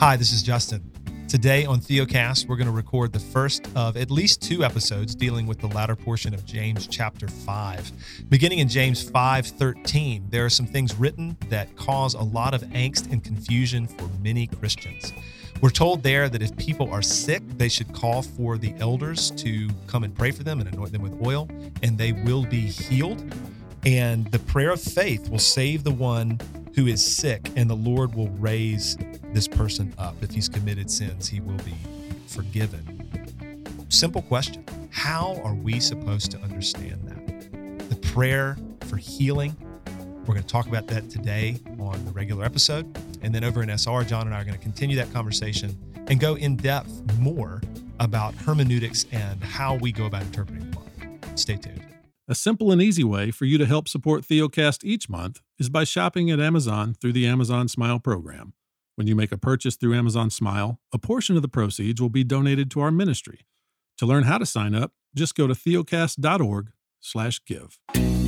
Hi, this is Justin. Today on Theocast, we're going to record the first of at least two episodes dealing with the latter portion of James chapter 5. Beginning in James 5:13, there are some things written that cause a lot of angst and confusion for many Christians. We're told there that if people are sick, they should call for the elders to come and pray for them and anoint them with oil, and they will be healed. And the prayer of faith will save the one who is sick, and the Lord will raise this person up. If he's committed sins, he will be forgiven. Simple question How are we supposed to understand that? The prayer for healing. We're going to talk about that today on the regular episode. And then over in SR, John and I are going to continue that conversation and go in depth more about hermeneutics and how we go about interpreting the Bible. Stay tuned. A simple and easy way for you to help support Theocast each month is by shopping at Amazon through the Amazon Smile program. When you make a purchase through Amazon Smile, a portion of the proceeds will be donated to our ministry. To learn how to sign up, just go to theocast.org/give.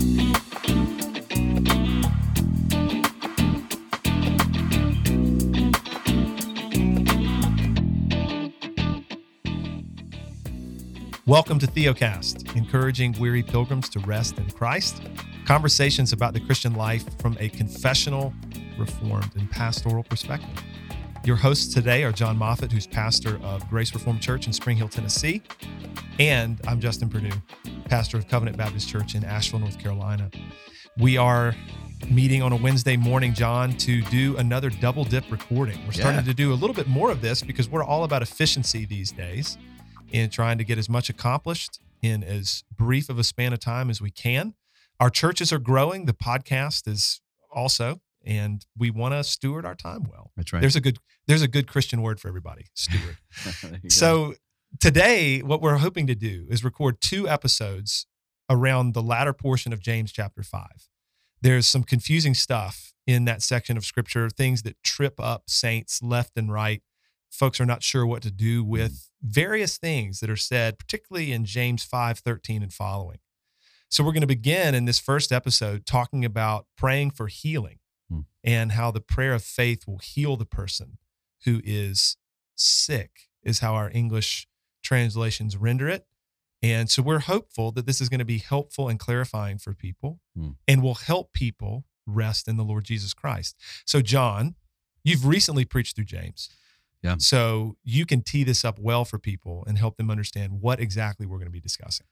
Welcome to Theocast, encouraging weary pilgrims to rest in Christ. Conversations about the Christian life from a confessional, reformed, and pastoral perspective. Your hosts today are John Moffitt, who's pastor of Grace Reformed Church in Spring Hill, Tennessee, and I'm Justin Perdue, pastor of Covenant Baptist Church in Asheville, North Carolina. We are meeting on a Wednesday morning, John, to do another double dip recording. We're starting Yeah. to do a little bit more of this because we're all about efficiency these days in trying to get as much accomplished in as brief of a span of time as we can. Our churches are growing. The podcast is also, and we want to steward our time well. That's right. There's a good there's a good Christian word for everybody. Steward. There you go. So today, what we're hoping to do is record two episodes around the latter portion of James chapter five. There's some confusing stuff in that section of scripture, things that trip up saints left and right. Folks are not sure what to do with various things that are said, particularly in James 5 13 and following. So we're going to begin in this first episode talking about praying for healing Hmm. and how the prayer of faith will heal the person who is sick, is how our English translations render it. And so we're hopeful that this is going to be helpful and clarifying for people Hmm. and will help people rest in the Lord Jesus Christ. So, John, you've recently preached through James. Yeah. So you can tee this up well for people and help them understand what exactly we're going to be discussing.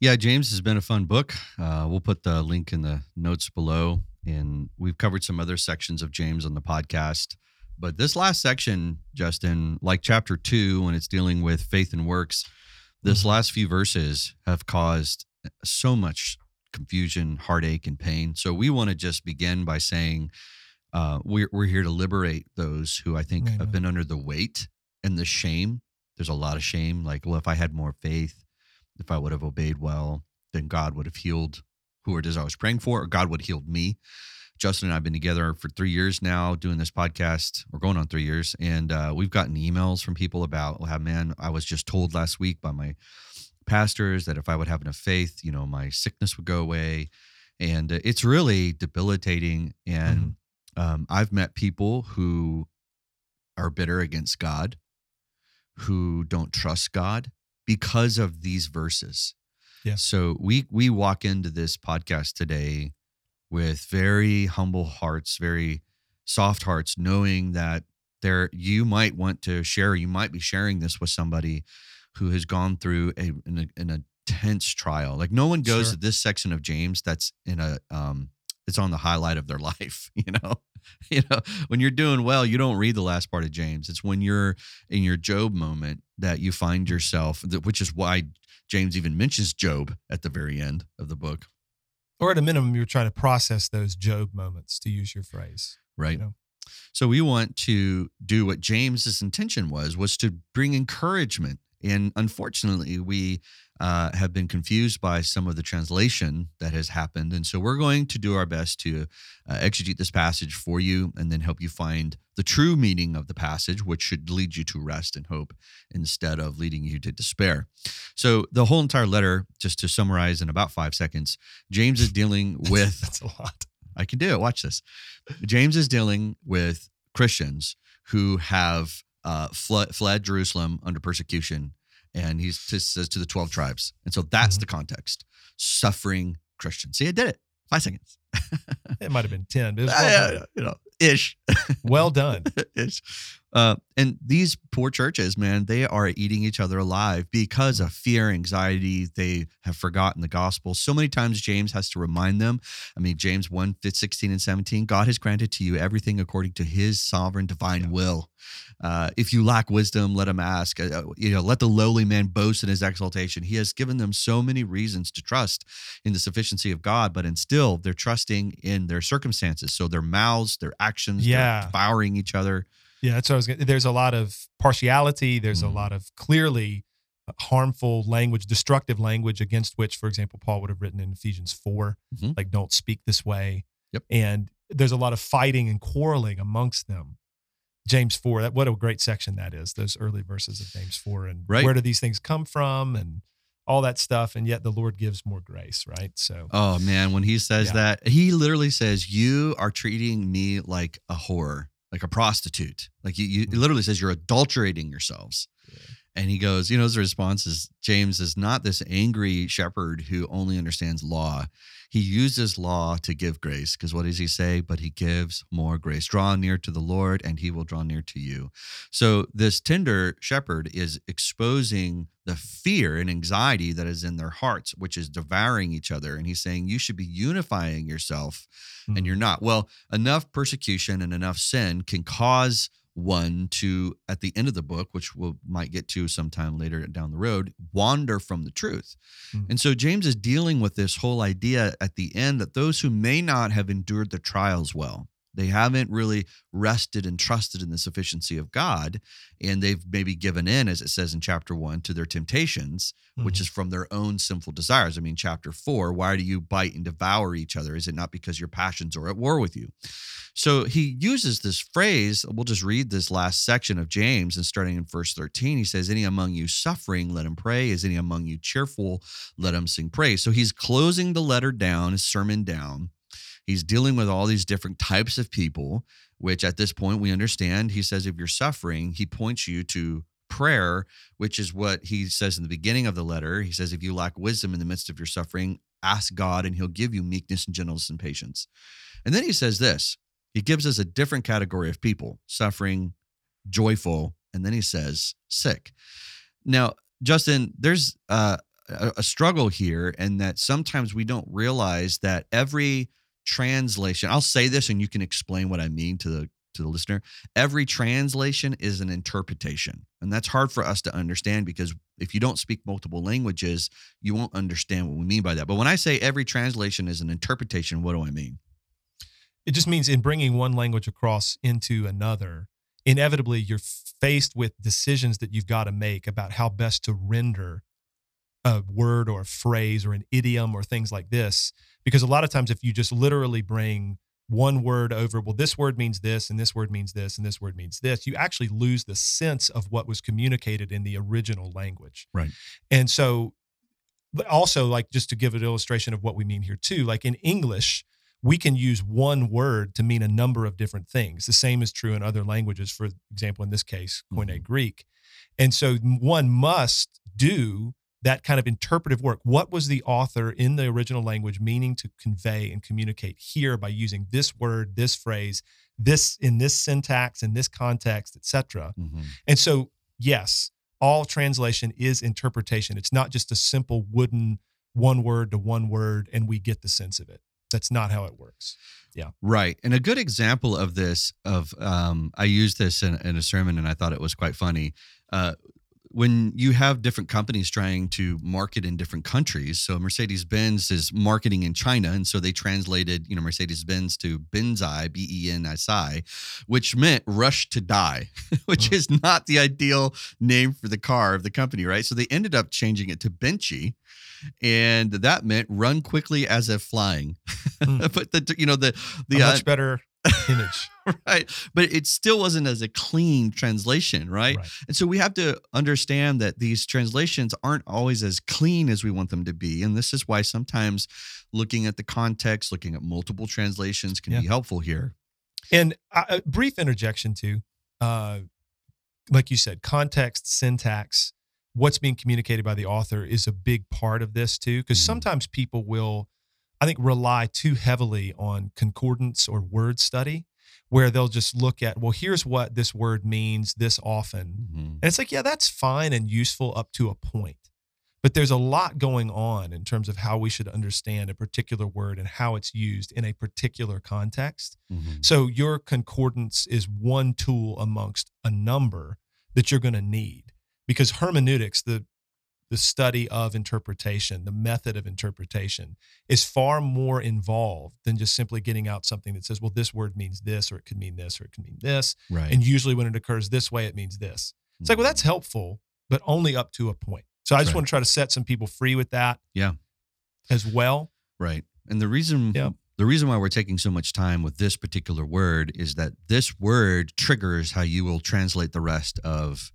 yeah, James has been a fun book. Uh, we'll put the link in the notes below, and we've covered some other sections of James on the podcast. But this last section, Justin, like chapter two, when it's dealing with faith and works, this Mhm. last few verses have caused so much confusion, heartache, and pain. So we want to just begin by saying uh, we're, we're here to liberate those who I think have been under the weight and the shame. There's a lot of shame. Like, well, if I had more faith, if I would have obeyed well, then God would have healed who it is I was praying for, or God would have healed me. Justin and I have been together for three years now doing this podcast. We're going on three years. And uh, we've gotten emails from people about, well, man, I was just told last week by my pastors that if I would have enough faith, you know, my sickness would go away. And uh, it's really debilitating. And um, I've met people who are bitter against God, who don't trust God because of these verses. Yeah. So we we walk into this podcast today with very humble hearts, very soft hearts, knowing that there you might want to share, you might be sharing this with somebody who has gone through a an, an intense trial. Like no one goes Sure. to this section of James that's in a um it's on the highlight of their life, you know. You know, when you're doing well, you don't read the last part of James. It's when you're in your Job moment that you find yourself, which is why James even mentions Job at the very end of the book, Or at a minimum, you're trying to process those Job moments, to use your phrase. right? know. So we want to do what James's intention was, was to bring encouragement. And unfortunately, we uh, have been confused by some of the translation that has happened. And so we're going to do our best to uh, exegete this passage for you and then help you find the true meaning of the passage, which should lead you to rest and hope instead of leading you to despair. So the whole entire letter, just to summarize in about five seconds, James is dealing with That's a lot. I can do it. Watch this. James is dealing with Christians who have uh, fled, fled Jerusalem under persecution. And he says to the 12 tribes. And so that's Mhm. the context suffering Christians. See, I did it. Five seconds. It might have been 10, but it was well done. you know, ish. Well done. ish. Uh, and these poor churches, man, they are eating each other alive because of fear, anxiety. They have forgotten the gospel. So many times James has to remind them. I mean, James 1, 16 and 17, God has granted to you everything according to his sovereign divine Yeah. will. Uh, if you lack wisdom, let him ask. Uh, you know, let the lowly man boast in his exaltation. He has given them so many reasons to trust in the sufficiency of God, but in still they're trusting in their circumstances. So their mouths, their actions, Yeah. devouring each other. Yeah, that's what I was going to There's a lot of partiality. There's Mhm. a lot of clearly harmful language, destructive language against which, for example, Paul would have written in Ephesians 4, Mhm. like, don't speak this way. Yep. And there's a lot of fighting and quarreling amongst them. James 4, that what a great section that is, those early verses of James 4. And Right. where do these things come from and all that stuff. And yet the Lord gives more grace, right? So, Oh man, when he says Yeah. that, he literally says, "You are treating me like a whore, like a prostitute. Like you, you Mhm. literally says you're adulterating yourselves." Yeah. And he goes, you know, his response is James is not this angry shepherd who only understands law. He uses law to give grace because what does he say? But he gives more grace. Draw near to the Lord and he will draw near to you. So this tender shepherd is exposing the fear and anxiety that is in their hearts, which is devouring each other. And he's saying, you should be unifying yourself and Mhm. you're not. Well, enough persecution and enough sin can cause one to, at the end of the book, which we'll might get to sometime later down the road, wander from the truth. Mhm. And so James is dealing with this whole idea at the end that those who may not have endured the trials well, they haven't really rested and trusted in the sufficiency of God, and they've maybe given in, as it says in chapter one, to their temptations, which Mhm. is from their own sinful desires. I mean, chapter four, why do you bite and devour each other? Is it not because your passions are at war with you? So he uses this phrase. We'll just read this last section of James and starting in verse 13, he says, Any among you suffering, let him pray. Is any among you cheerful, let him sing praise. So he's closing the letter down, his sermon down. He's dealing with all these different types of people, which at this point we understand. He says, if you're suffering, he points you to prayer, which is what he says in the beginning of the letter. He says, if you lack wisdom in the midst of your suffering, ask God and he'll give you meekness and gentleness and patience. And then he says this he gives us a different category of people suffering, joyful, and then he says sick. Now, Justin, there's uh, a, a struggle here, and that sometimes we don't realize that every translation, I'll say this and you can explain what I mean to the to the listener. Every translation is an interpretation. And that's hard for us to understand because if you don't speak multiple languages, you won't understand what we mean by that. But when I say every translation is an interpretation, what do I mean? it just means in bringing one language across into another inevitably you're faced with decisions that you've got to make about how best to render a word or a phrase or an idiom or things like this because a lot of times if you just literally bring one word over well this word means this and this word means this and this word means this you actually lose the sense of what was communicated in the original language Right. and so but also like just to give an illustration of what we mean here too like in english we can use one word to mean a number of different things. The same is true in other languages, for example, in this case, Koine Mhm. Greek. And so one must do that kind of interpretive work. What was the author in the original language meaning to convey and communicate here by using this word, this phrase, this in this syntax, in this context, etc. Mm-hmm. And so, yes, all translation is interpretation. It's not just a simple wooden one word to one word and we get the sense of it. That's not how it works. Yeah. Right. And a good example of this, of um, I used this in, in a sermon and I thought it was quite funny. Uh, when you have different companies trying to market in different countries, so Mercedes Benz is marketing in China, and so they translated, you know, Mercedes Benz to Benzai, B E N S I, which meant rush to die, which Mm. is not the ideal name for the car of the company, right? So they ended up changing it to Benchy, and that meant run quickly as if flying. Mm. but the you know the the uh, much better image. right but it still wasn't as a clean translation right? Right. and so we have to understand that these translations aren't always as clean as we want them to be and this is why sometimes looking at the context looking at multiple translations can Yeah. be helpful here And uh, a brief interjection too. uh, like you said, context, syntax, what's being communicated by the author is a big part of this too. Because Mhm. sometimes people will, I think, rely too heavily on concordance or word study, where they'll just look at, well, here's what this word means this often. Mhm. And it's like, yeah, that's fine and useful up to a point. But there's a lot going on in terms of how we should understand a particular word and how it's used in a particular context. Mhm. So your concordance is one tool amongst a number that you're going to need because hermeneutics, the the study of interpretation, the method of interpretation is far more involved than just simply getting out something that says, well, this word means this, or it could mean this, or it could mean this. Right. And usually when it occurs this way, it means this. It's like, well, that's hmm. helpful, but only up to a point. So I just Right. want to try to set some people free with that. Yeah. As well. Right. And the reason Yeah. the reason why we're taking so much time with this particular word is that this word triggers how you will translate the rest of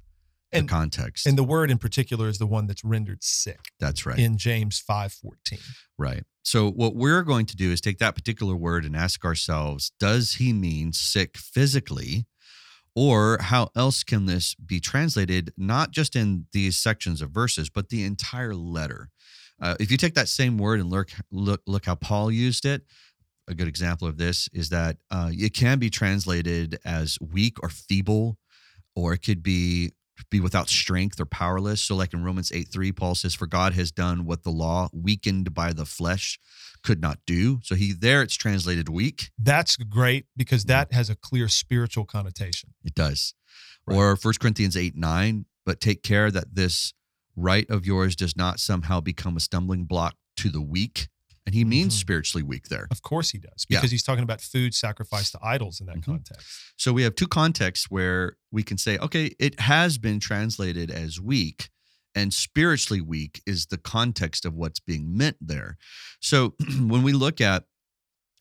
And- the context. And the word in particular is the one that's rendered sick That's right. in James 5:14. Right. So what we're going to do is take that particular word and ask ourselves, does he mean sick physically? Or how else can this be translated, not just in these sections of verses, but the entire letter? Uh, if you take that same word and look, look, look how Paul used it, a good example of this is that uh, it can be translated as weak or feeble, or it could be be without strength or powerless. So, like in Romans 8 3, Paul says, For God has done what the law, weakened by the flesh, could not do. So, he there it's translated weak. That's great because that has a clear spiritual connotation. It does. Right. Or 1 Corinthians 8 9, but take care that this right of yours does not somehow become a stumbling block to the weak. And he means Mhm. spiritually weak there. Of course he does Yeah. because he's talking about food sacrificed to idols in that Mhm. context. So we have two contexts where we can say, okay, it has been translated as weak, and spiritually weak is the context of what's being meant there. So when we look at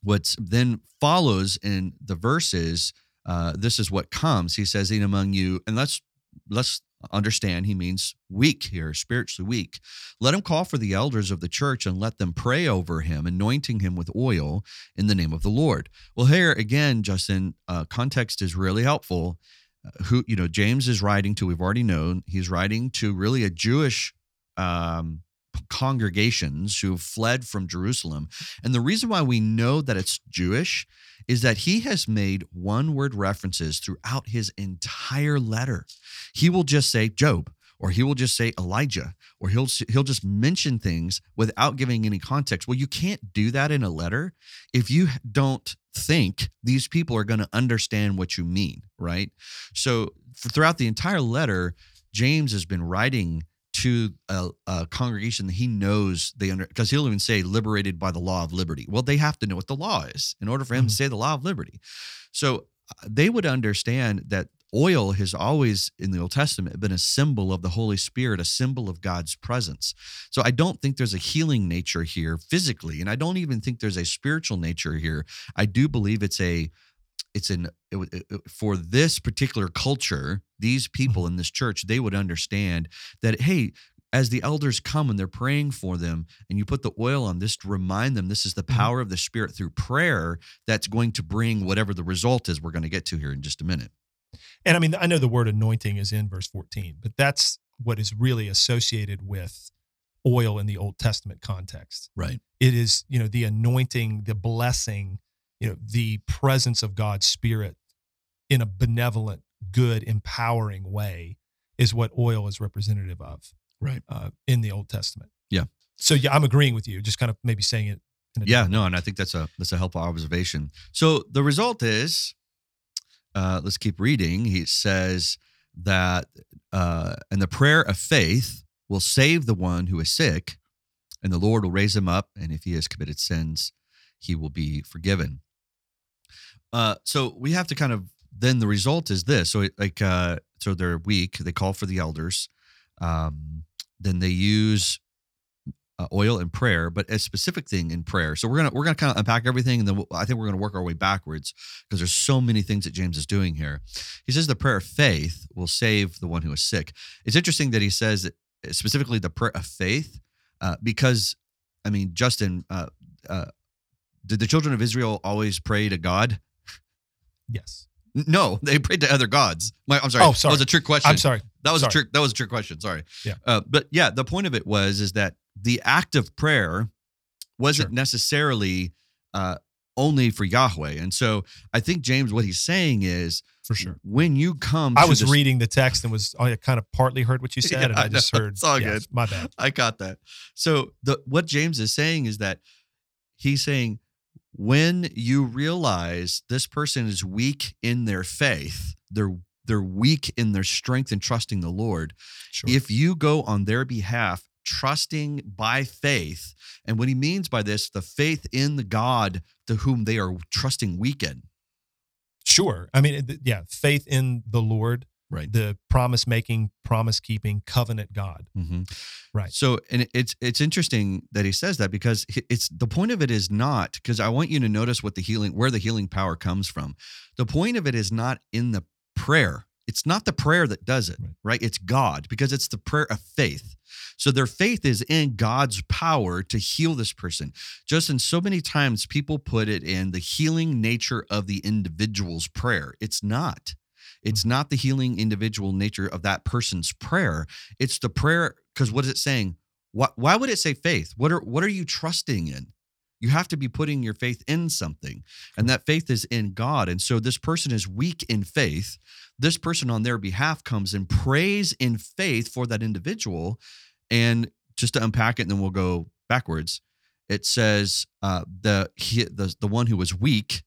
what's then follows in the verses, uh, this is what comes. He says, "In among you," and let's let's understand he means weak here, spiritually weak. Let him call for the elders of the church and let them pray over him, anointing him with oil in the name of the Lord. Well, here again, Justin, uh, context is really helpful. Uh, who you know, James is writing to. We've already known he's writing to really a Jewish um, congregations who have fled from Jerusalem, and the reason why we know that it's Jewish is that he has made one word references throughout his entire letter. He will just say Job or he will just say Elijah or he'll he'll just mention things without giving any context. Well, you can't do that in a letter if you don't think these people are going to understand what you mean, right? So throughout the entire letter, James has been writing to a, a congregation that he knows they under because he'll even say liberated by the law of liberty. Well, they have to know what the law is in order for him Mhm. to say the law of liberty. So uh, they would understand that oil has always in the Old Testament been a symbol of the Holy Spirit, a symbol of God's presence. So I don't think there's a healing nature here physically, and I don't even think there's a spiritual nature here. I do believe it's a it's an it, it- for this particular culture, these people in this church, they would understand that hey, as the elders come and they're praying for them, and you put the oil on this to remind them this is the Mhm. power of the Spirit through prayer that's going to bring whatever the result is. We're going to get to here in just a minute. And I mean, I know the word anointing is in verse 14, but that's what is really associated with oil in the Old Testament context. Right. It is, you know, the anointing, the blessing, you know, the presence of God's Spirit in a benevolent, good, empowering way is what oil is representative of Right. uh, in the Old Testament. Yeah. So yeah, I'm agreeing with you. Just kind of maybe saying it. In a Yeah, no, and I think that's a that's a helpful observation. So the result is, uh, let's keep reading. He says that, uh, and the prayer of faith will save the one who is sick, and the Lord will raise him up, and if he has committed sins, he will be forgiven. Uh, so we have to kind of then the result is this. So like, uh, so they're weak. They call for the elders. Um, then they use uh, oil and prayer, but a specific thing in prayer. So we're gonna we're gonna kind of unpack everything, and then we'll, I think we're gonna work our way backwards because there's so many things that James is doing here. He says the prayer of faith will save the one who is sick. It's interesting that he says that specifically the prayer of faith uh, because I mean, Justin, uh, uh, did the children of Israel always pray to God? Yes. No, they prayed to other gods. My, I'm sorry. Oh, sorry. That was a trick question. I'm sorry. That was Sorry. a trick. That was a trick question. Sorry. Yeah. Uh, but yeah, the point of it was is that the act of prayer wasn't Sure. necessarily uh, only for Yahweh, and so I think James, what he's saying is, For sure. when you come, I was this- reading the text and was I kind of partly heard what you said, Yeah, and I I just heard. It's all yeah, good. My bad. I got that. So the what James is saying is that he's saying when you realize this person is weak in their faith, they're they're weak in their strength and trusting the Lord. Sure. If you go on their behalf, trusting by faith, and what he means by this, the faith in the God to whom they are trusting weaken. sure. I mean, yeah, faith in the Lord, Right. the promise making, promise keeping, covenant God. Mm-hmm. Right. So, and it's it's interesting that he says that because it's the point of it is not because I want you to notice what the healing where the healing power comes from. The point of it is not in the prayer. It's not the prayer that does it, Right. right? It's God because it's the prayer of faith. So their faith is in God's power to heal this person. Just in so many times people put it in the healing nature of the individual's prayer. It's not. It's not the healing individual nature of that person's prayer. It's the prayer because what is it saying? Why, why would it say faith? What are what are you trusting in? You have to be putting your faith in something, and that faith is in God. And so this person is weak in faith. This person on their behalf comes and prays in faith for that individual. And just to unpack it, and then we'll go backwards. It says uh, the he, the the one who was weak,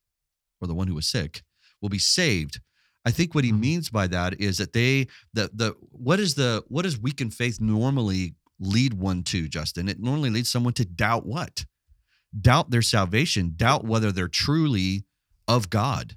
or the one who was sick, will be saved. I think what he Mhm. means by that is that they the the what is the what does weak in faith normally lead one to, Justin? It normally leads someone to doubt what? Doubt their salvation, doubt whether they're truly of God.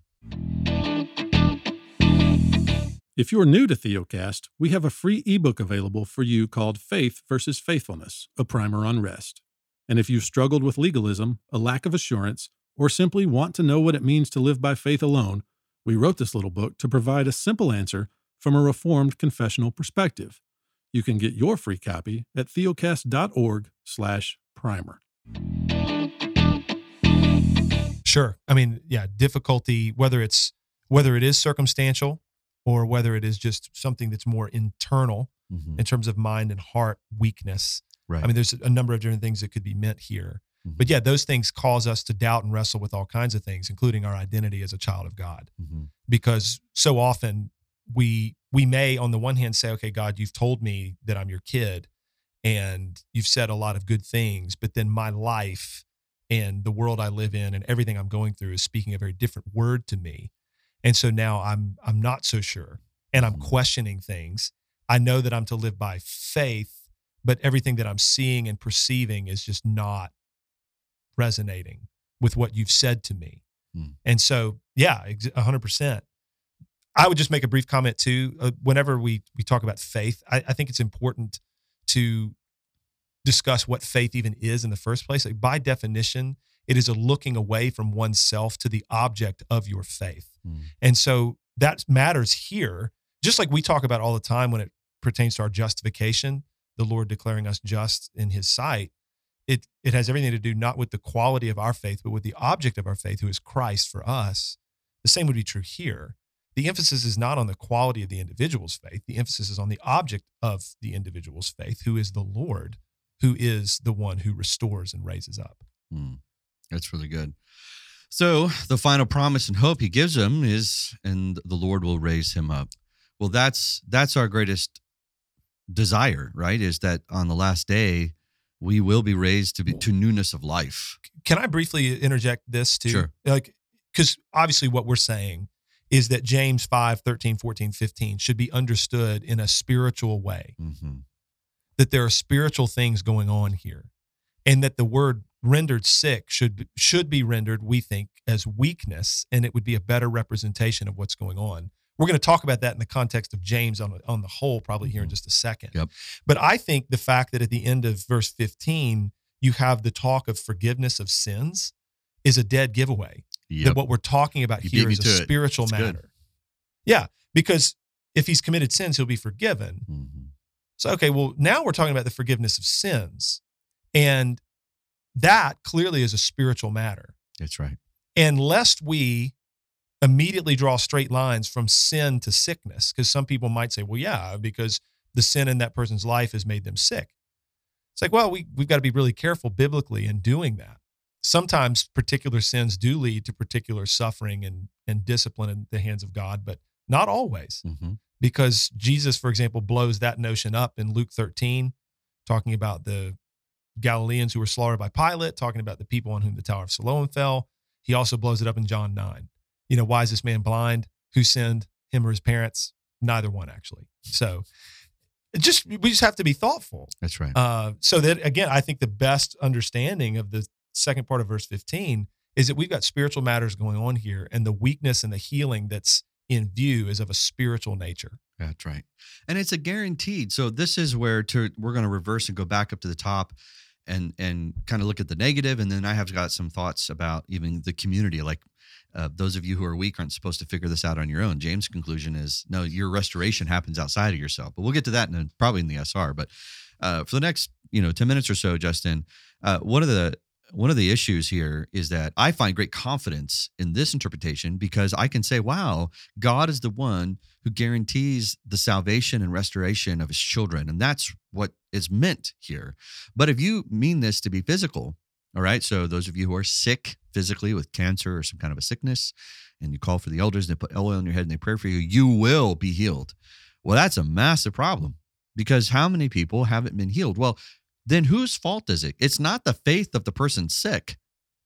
If you're new to Theocast, we have a free ebook available for you called Faith versus Faithfulness, a primer on rest. And if you've struggled with legalism, a lack of assurance, or simply want to know what it means to live by faith alone, we wrote this little book to provide a simple answer from a reformed confessional perspective. You can get your free copy at theocast.org/primer. Sure. I mean, yeah, difficulty whether it's whether it is circumstantial or whether it is just something that's more internal Mhm. in terms of mind and heart weakness. Right. I mean, there's a number of different things that could be meant here. Mhm. But yeah, those things cause us to doubt and wrestle with all kinds of things, including our identity as a child of God. Mhm. Because so often we we may on the one hand say, okay, God, you've told me that I'm your kid and you've said a lot of good things, but then my life and the world I live in and everything I'm going through is speaking a very different word to me. And so now I'm I'm not so sure and I'm Mhm. questioning things. I know that I'm to live by faith, but everything that I'm seeing and perceiving is just not resonating with what you've said to me. Hmm. And so, yeah, ex- 100%. I would just make a brief comment too. Uh, whenever we we talk about faith, I, I think it's important to discuss what faith even is in the first place. Like by definition, it is a looking away from oneself to the object of your faith. Mm. And so that matters here, just like we talk about all the time when it pertains to our justification, the Lord declaring us just in his sight. It it has everything to do not with the quality of our faith, but with the object of our faith, who is Christ for us. The same would be true here. The emphasis is not on the quality of the individual's faith. The emphasis is on the object of the individual's faith, who is the Lord, who is the one who restores and raises up. Mm. That's really good. So the final promise and hope he gives him is, and the Lord will raise him up. Well, that's that's our greatest desire, right? Is that on the last day we will be raised to be to newness of life. Can I briefly interject this too? Sure. Like, because obviously what we're saying is that James 5, 13, 14, 15 should be understood in a spiritual way, hmm that there are spiritual things going on here, and that the word rendered sick should should be rendered, we think, as weakness, and it would be a better representation of what's going on. We're going to talk about that in the context of James on, on the whole, probably here in Mhm. just a second. Yep. But I think the fact that at the end of verse 15, you have the talk of forgiveness of sins is a dead giveaway. That what we're talking about You here is a it. spiritual That's good. matter. Yeah, because if he's committed sins, he'll be forgiven. Mhm. So, okay, well, now we're talking about the forgiveness of sins. And that clearly is a spiritual matter. That's right. And lest we immediately draw straight lines from sin to sickness because some people might say, well, yeah, because the sin in that person's life has made them sick. It's like, well, we, we've got to be really careful biblically in doing that. Sometimes particular sins do lead to particular suffering and, and discipline in the hands of God, but not always. Mm-hmm. Because Jesus, for example, blows that notion up in Luke 13, talking about the Galileans who were slaughtered by Pilate, talking about the people on whom the Tower of Siloam fell. He also blows it up in John 9. You know, why is this man blind? Who sinned, him or his parents? Neither one, actually. So just we just have to be thoughtful. That's right. Uh, so that again, I think the best understanding of the second part of verse 15 is that we've got spiritual matters going on here, and the weakness and the healing that's in view is of a spiritual nature. That's right. And it's a guaranteed. So this is where to we're going to reverse and go back up to the top and and kind of look at the negative and then I have got some thoughts about even the community like uh, those of you who are weak aren't supposed to figure this out on your own. James' conclusion is no, your restoration happens outside of yourself. But we'll get to that in probably in the SR. But uh, for the next you know ten minutes or so, Justin, uh, one of the one of the issues here is that I find great confidence in this interpretation because I can say, wow, God is the one who guarantees the salvation and restoration of his children. And that's what is meant here. But if you mean this to be physical, all right, so those of you who are sick physically with cancer or some kind of a sickness, and you call for the elders and they put oil on your head and they pray for you, you will be healed. Well, that's a massive problem because how many people haven't been healed? Well, then whose fault is it? It's not the faith of the person sick,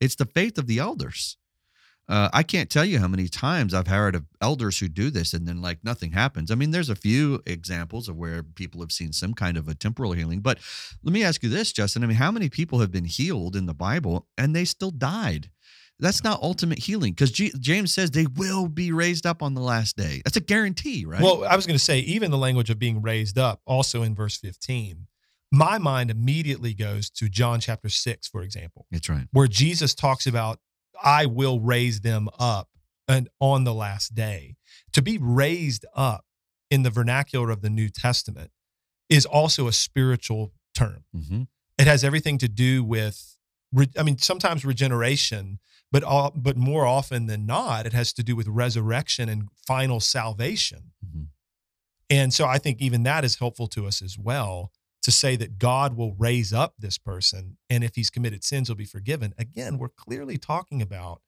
it's the faith of the elders. Uh, I can't tell you how many times I've heard of elders who do this and then like nothing happens. I mean, there's a few examples of where people have seen some kind of a temporal healing. But let me ask you this, Justin. I mean, how many people have been healed in the Bible and they still died? That's not ultimate healing because G- James says they will be raised up on the last day. That's a guarantee, right? Well, I was going to say, even the language of being raised up, also in verse 15, my mind immediately goes to John chapter 6, for example. That's right. Where Jesus talks about I will raise them up and on the last day. To be raised up in the vernacular of the New Testament is also a spiritual term. Mm-hmm. It has everything to do with, I mean, sometimes regeneration, but all, but more often than not, it has to do with resurrection and final salvation. Mm-hmm. And so I think even that is helpful to us as well to say that God will raise up this person and if he's committed sins, he'll be forgiven. Again, we're clearly talking about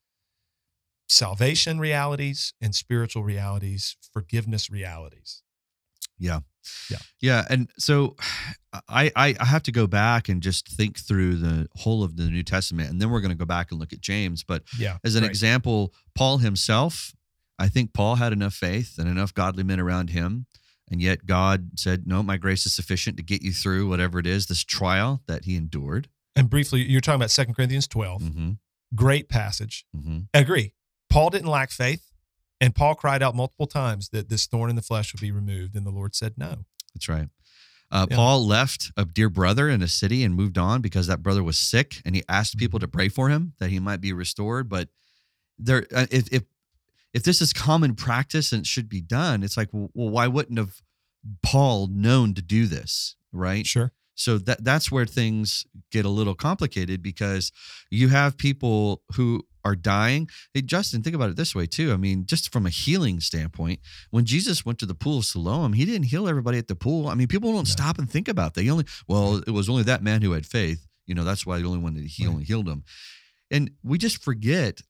salvation realities and spiritual realities, forgiveness realities. Yeah. Yeah. Yeah. And so I, I, I have to go back and just think through the whole of the New Testament. And then we're going to go back and look at James. But yeah, as an right. example, Paul himself, I think Paul had enough faith and enough godly men around him and yet God said, No, my grace is sufficient to get you through whatever it is, this trial that he endured. And briefly, you're talking about Second Corinthians 12. Mm-hmm. Great passage. Mm-hmm. I agree. Paul didn't lack faith. And Paul cried out multiple times that this thorn in the flesh would be removed. And the Lord said no. That's right. Uh, Yeah. Paul left a dear brother in a city and moved on because that brother was sick, and he asked people to pray for him that he might be restored. But there, uh, if if if this is common practice and it should be done, it's like, well, well, why wouldn't have Paul known to do this, right? Sure. So that that's where things get a little complicated because you have people who are dying. Hey, Justin, think about it this way too. I mean, just from a healing standpoint, when Jesus went to the pool of Siloam, he didn't heal everybody at the pool. I mean, people don't No. stop and think about that. He only well, it was only that man who had faith. You know, that's why the only one that he Right. only healed him. And we just forget.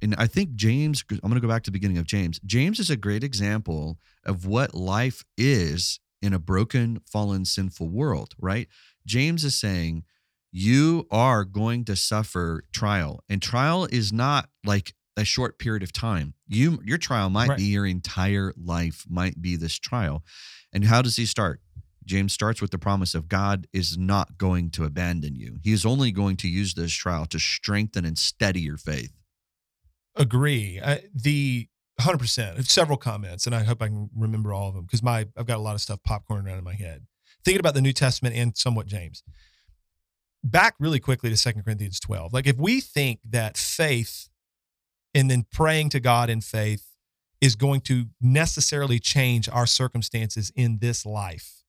And I think James, I'm going to go back to the beginning of James. James is a great example of what life is in a broken, fallen, sinful world, right? James is saying, you are going to suffer trial. And trial is not like a short period of time. You your trial might Right. be your entire life, might be this trial. And how does he start? James starts with the promise of God is not going to abandon you. He is only going to use this trial to strengthen and steady your faith. Agree. Uh, the 100%. Several comments, and I hope I can remember all of them because my I've got a lot of stuff popcorn around in my head. Thinking about the New Testament and somewhat James. Back really quickly to Second Corinthians 12. Like if we think that faith and then praying to God in faith is going to necessarily change our circumstances in this life,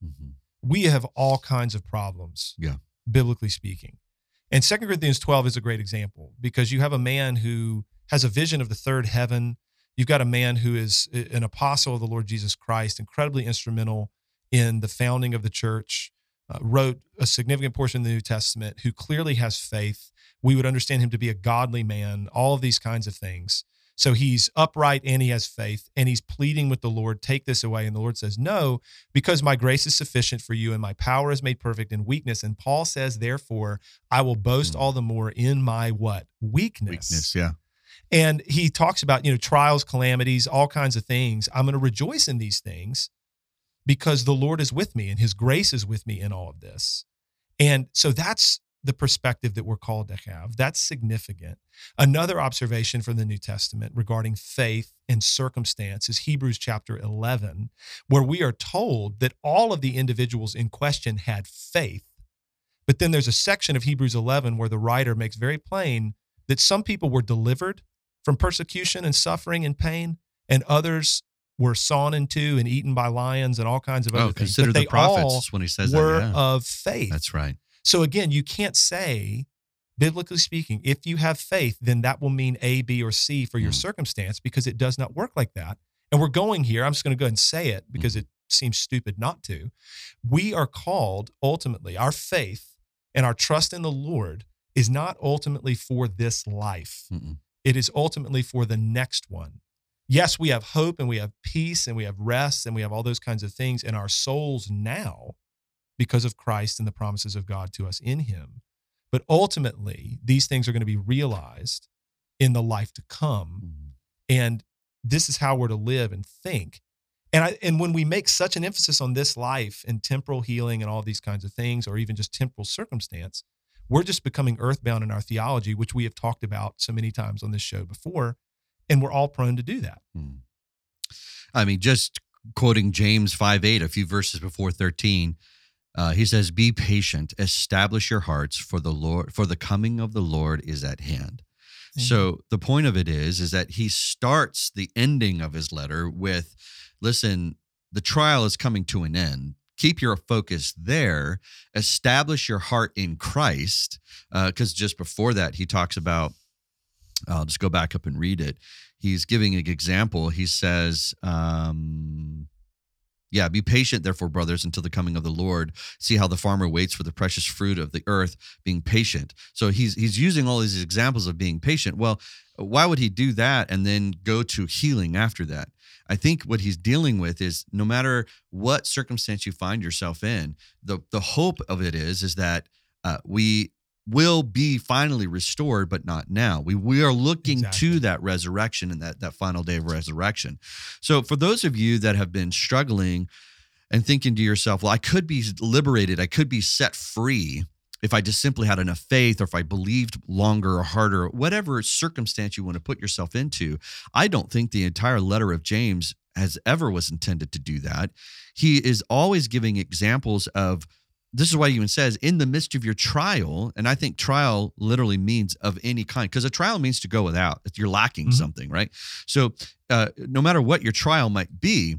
we have all kinds of problems. Yeah. Biblically speaking. And Second Corinthians 12 is a great example because you have a man who has a vision of the third heaven. You've got a man who is an apostle of the Lord Jesus Christ, incredibly instrumental in the founding of the church, uh, wrote a significant portion of the New Testament, who clearly has faith. We would understand him to be a godly man, all of these kinds of things. So he's upright and he has faith and he's pleading with the Lord, take this away. And the Lord says, No, because my grace is sufficient for you and my power is made perfect in weakness. And Paul says, Therefore, I will boast hmm. all the more in my what? Weakness. Weakness, yeah. And he talks about, you know, trials, calamities, all kinds of things. I'm going to rejoice in these things because the Lord is with me and his grace is with me in all of this. And so that's the perspective that we're called to have. That's significant. Another observation from the New Testament regarding faith and circumstance is Hebrews chapter 11, where we are told that all of the individuals in question had faith. But then there's a section of Hebrews 11 where the writer makes very plain that some people were delivered from persecution and suffering and pain, and others were sawn in two and eaten by lions and all kinds of other oh, things. Consider the prophets when he says were that, yeah. of faith. That's right. So again, you can't say, biblically speaking, if you have faith, then that will mean A, B, or C for your mm. circumstance because it does not work like that. And we're going here. I'm just going to go ahead and say it because mm. it seems stupid not to. We are called ultimately, our faith and our trust in the Lord is not ultimately for this life. Mm-mm. It is ultimately for the next one. Yes, we have hope and we have peace and we have rest and we have all those kinds of things in our souls now because of Christ and the promises of God to us in Him. But ultimately, these things are going to be realized in the life to come. Mm-hmm. And this is how we're to live and think. And I, and when we make such an emphasis on this life and temporal healing and all these kinds of things, or even just temporal circumstance, we're just becoming earthbound in our theology, which we have talked about so many times on this show before. And we're all prone to do that. Hmm. I mean, just quoting James 5 8, a few verses before 13, uh, he says, Be patient, establish your hearts, for the Lord, for the coming of the Lord is at hand. Mm-hmm. So the point of it is, is that he starts the ending of his letter with, listen, the trial is coming to an end keep your focus there establish your heart in christ because uh, just before that he talks about i'll just go back up and read it he's giving an example he says um, yeah, be patient, therefore, brothers, until the coming of the Lord. See how the farmer waits for the precious fruit of the earth, being patient. So he's he's using all these examples of being patient. Well, why would he do that and then go to healing after that? I think what he's dealing with is no matter what circumstance you find yourself in, the the hope of it is is that uh, we will be finally restored, but not now. We we are looking exactly. to that resurrection and that that final day of resurrection. So for those of you that have been struggling and thinking to yourself, well, I could be liberated, I could be set free if I just simply had enough faith or if I believed longer or harder, whatever circumstance you want to put yourself into, I don't think the entire letter of James has ever was intended to do that. He is always giving examples of this is why he even says in the midst of your trial, and I think trial literally means of any kind, because a trial means to go without. You're lacking mm-hmm. something, right? So uh, no matter what your trial might be,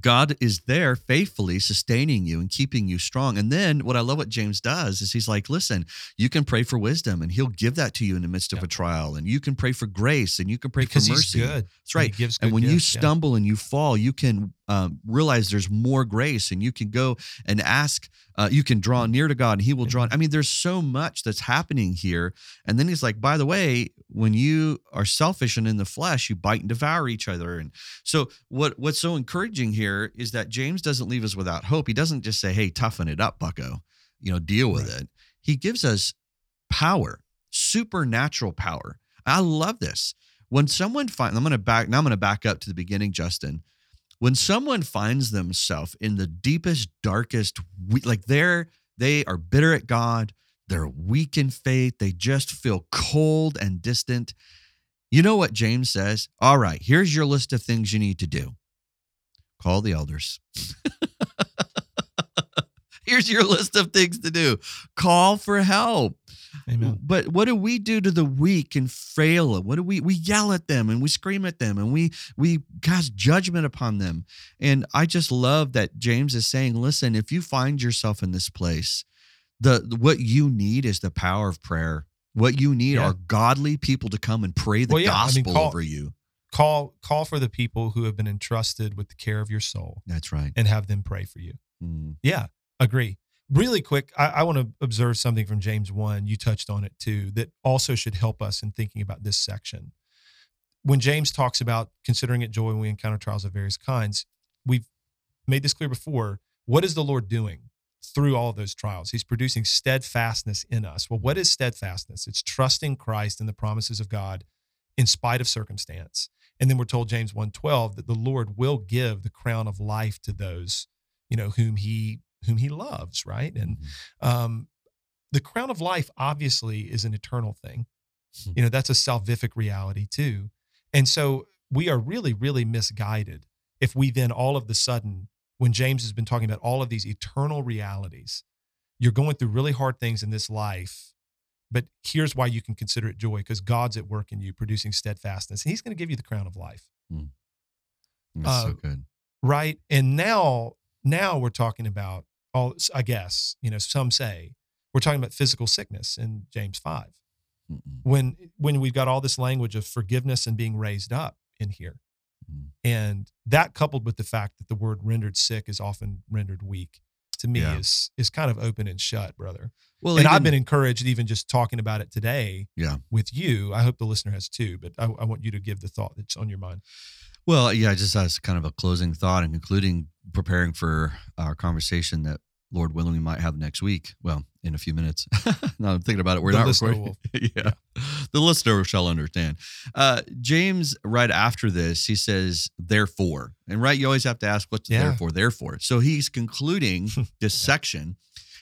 God is there faithfully sustaining you and keeping you strong. And then what I love what James does is he's like, listen, you can pray for wisdom and he'll give that to you in the midst of a trial. And you can pray for grace and you can pray because for mercy. good. That's right. And, and when gifts, you stumble yeah. and you fall, you can um, realize there's more grace and you can go and ask uh, you can draw near to god and he will draw i mean there's so much that's happening here. And then he's like by the way when you are selfish and in the flesh you bite and devour each other. And so what what's so encouraging here is that james doesn't leave us without hope. He doesn't just say hey toughen it up bucko. You know deal with right. it. He gives us power supernatural power. I love this. When someone finds i'm going to back now i'm going to back up to the beginning justin when someone finds themselves in the deepest darkest like they're they are bitter at god they're weak in faith they just feel cold and distant you know what james says? All right here's your list of things you need to do. Call the elders. Here's your list of things to do. Call for help Amen. But what do we do to the weak and frail? What do we we yell at them and we scream at them and we we cast judgment upon them? And I just love that James is saying, listen, if you find yourself in this place, the what you need is the power of prayer. What you need yeah. are godly people to come and pray the well, yeah. gospel I mean, call, over you. call call for the people who have been entrusted with the care of your soul That's right. and have them pray for you. Mm. Yeah, agree. Really quick, I, I want to observe something from James 1. You touched on it too, that also should help us in thinking about this section. When James talks about considering it joy when we encounter trials of various kinds, we've made this clear before. What is the Lord doing through all those trials? He's producing steadfastness in us. Well, what is steadfastness? It's trusting Christ and the promises of God in spite of circumstance. And then we're told James 1:12 that the Lord will give the crown of life to those, you know, whom he whom he loves, right? And Mhm. um, the crown of life obviously is an eternal thing. Hmm. You know, that's a salvific reality too. And so we are really, really misguided if we then all of the sudden, when James has been talking about all of these eternal realities, you're going through really hard things in this life. But here's why you can consider it joy because God's at work in you, producing steadfastness. And He's going to give you the crown of life That's Uh, so good. right and now now we're talking about all i guess you know some say we're talking about physical sickness in james 5 Mm-mm. when when we've got all this language of forgiveness and being raised up in here Mm. and that coupled with the fact that the word rendered sick is often rendered weak to me Yeah. is is kind of open and shut brother Well, and i've been encouraged even just talking about it today Yeah. with you i hope the listener has too but i, I want you to give the thought that's on your mind Well, yeah, just as kind of a closing thought and concluding, preparing for our conversation that Lord willing we might have next week. Well, in a few minutes. now I'm thinking about it. We're The not recording. yeah. The listener shall understand. Uh, James, right after this, he says, therefore. And right, you always have to ask, what's the Yeah. therefore? Therefore. So he's concluding this section.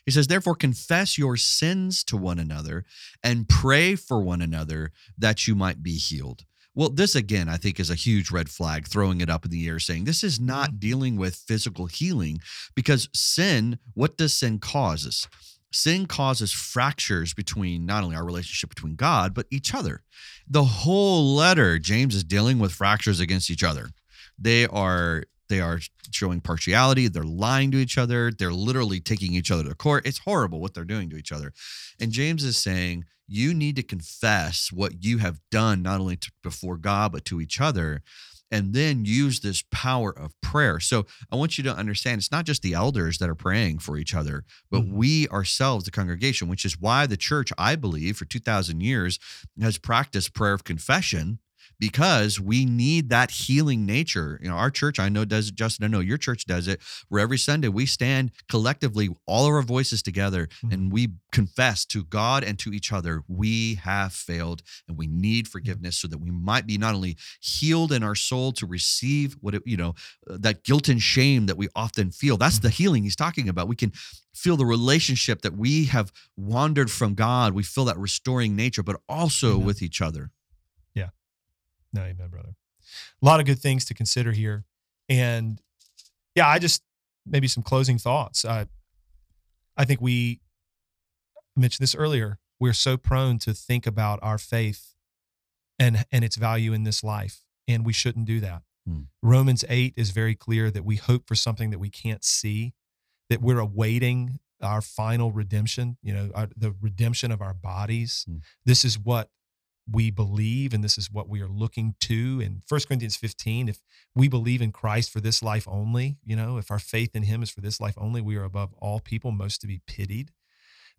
He says, therefore, confess your sins to one another and pray for one another that you might be healed. Well, this again, I think, is a huge red flag, throwing it up in the air, saying this is not mm. dealing with physical healing because sin, what does sin causes? Sin causes fractures between not only our relationship between God, but each other. The whole letter, James is dealing with fractures against each other. They are they are showing partiality, they're lying to each other, they're literally taking each other to court. It's horrible what they're doing to each other. And James is saying, you need to confess what you have done, not only to, before God, but to each other, and then use this power of prayer. So I want you to understand it's not just the elders that are praying for each other, but Mhm. we ourselves, the congregation, which is why the church, I believe, for 2,000 years has practiced prayer of confession because we need that healing nature. You know, our church, I know does it, Justin, I know your church does it, where every Sunday we stand collectively, all of our voices together, Mhm. and we confess to God and to each other, we have failed and we need forgiveness so that we might be not only healed in our soul to receive what it, you know, uh, that guilt and shame that we often feel. That's the healing he's talking about. We can feel the relationship that we have wandered from God. We feel that restoring nature, but also Mhm. with each other. No, amen, brother. A lot of good things to consider here. And yeah, I just maybe some closing thoughts. Uh, I think we mentioned this earlier. We're so prone to think about our faith and and its value in this life, and we shouldn't do that. Hmm. Romans 8 is very clear that we hope for something that we can't see, that we're awaiting our final redemption, you know, our, the redemption of our bodies. Hmm. This is what we believe and this is what we are looking to in 1 corinthians 15 if we believe in christ for this life only you know if our faith in him is for this life only we are above all people most to be pitied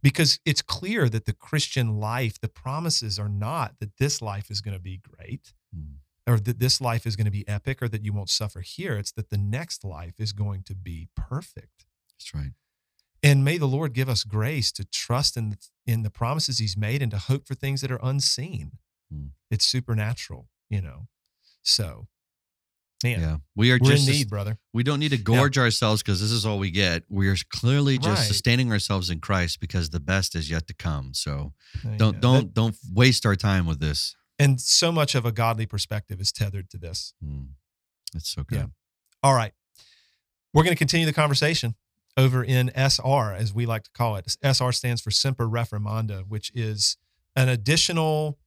because it's clear that the christian life the promises are not that this life is going to be great Mm. or that this life is going to be epic or that you won't suffer here it's that the next life is going to be perfect That's right. And may the Lord give us grace to trust in in the promises He's made and to hope for things that are unseen. Hmm. It's supernatural, you know. So, man, Yeah. We are just in need, brother. We don't need to gorge ourselves because this is all we get. We are clearly just Right. sustaining ourselves in Christ because the best is yet to come. So don't don't don't waste our time with this. and so much of a godly perspective is tethered to this. Mm. It's so good. Yeah. All right, we're going to continue the conversation over in SR, as we like to call it. SR stands for Semper Reformanda, which is an additional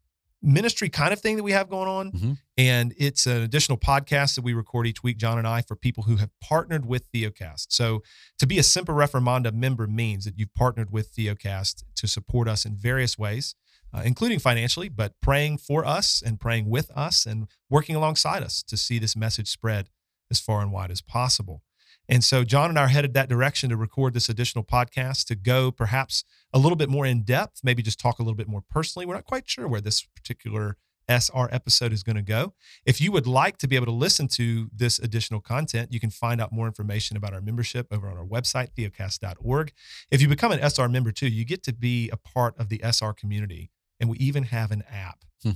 ministry kind of thing that we have going on. Mhm. And it's an additional podcast that we record each week, John and I, for people who have partnered with Theocast. So to be a Semper Reformanda member means that you've partnered with Theocast to support us in various ways. uh, including financially, but praying for us and praying with us and working alongside us to see this message spread as far and wide as possible. And so John and I are headed that direction to record this additional podcast to go perhaps a little bit more in depth, maybe just talk a little bit more personally. We're not quite sure where this particular SR episode is going to go. If you would like to be able to listen to this additional content, you can find out more information about our membership over on our website, theocast.org. If you become an SR member too, you get to be a part of the SR community. And we even have an app. Hmm.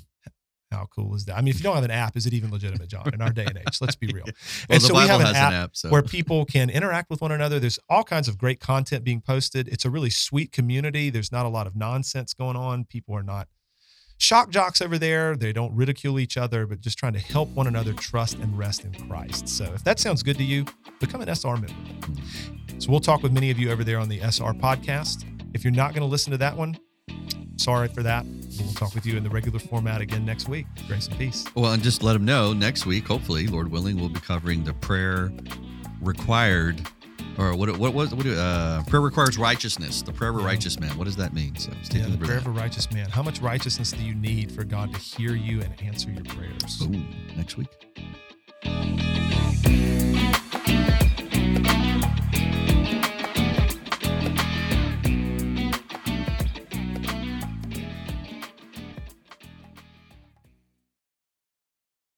How cool is that? I mean, if you don't have an app, is it even legitimate, John? In our day and age, let's be real. well, and so Bible we have an app, an app. So. where people can interact with one another. There's all kinds of great content being posted. It's a really sweet community. There's not a lot of nonsense going on. People are not shock jocks over there. They don't ridicule each other, but just trying to help one another trust and rest in Christ. So if that sounds good to you, become an SR member. So we'll talk with many of you over there on the SR podcast. If you're not going to listen to that one, sorry for that. We'll talk with you in the regular format again next week. Grace and peace. Well, and just let them know next week, hopefully, Lord willing, we'll be covering the prayer required, or what? What was what? Uh, prayer requires righteousness. The prayer of a righteous man. What does that mean? So Yeah, the prayer that. of a righteous man. How much righteousness do you need for God to hear you and answer your prayers? Ooh, next week.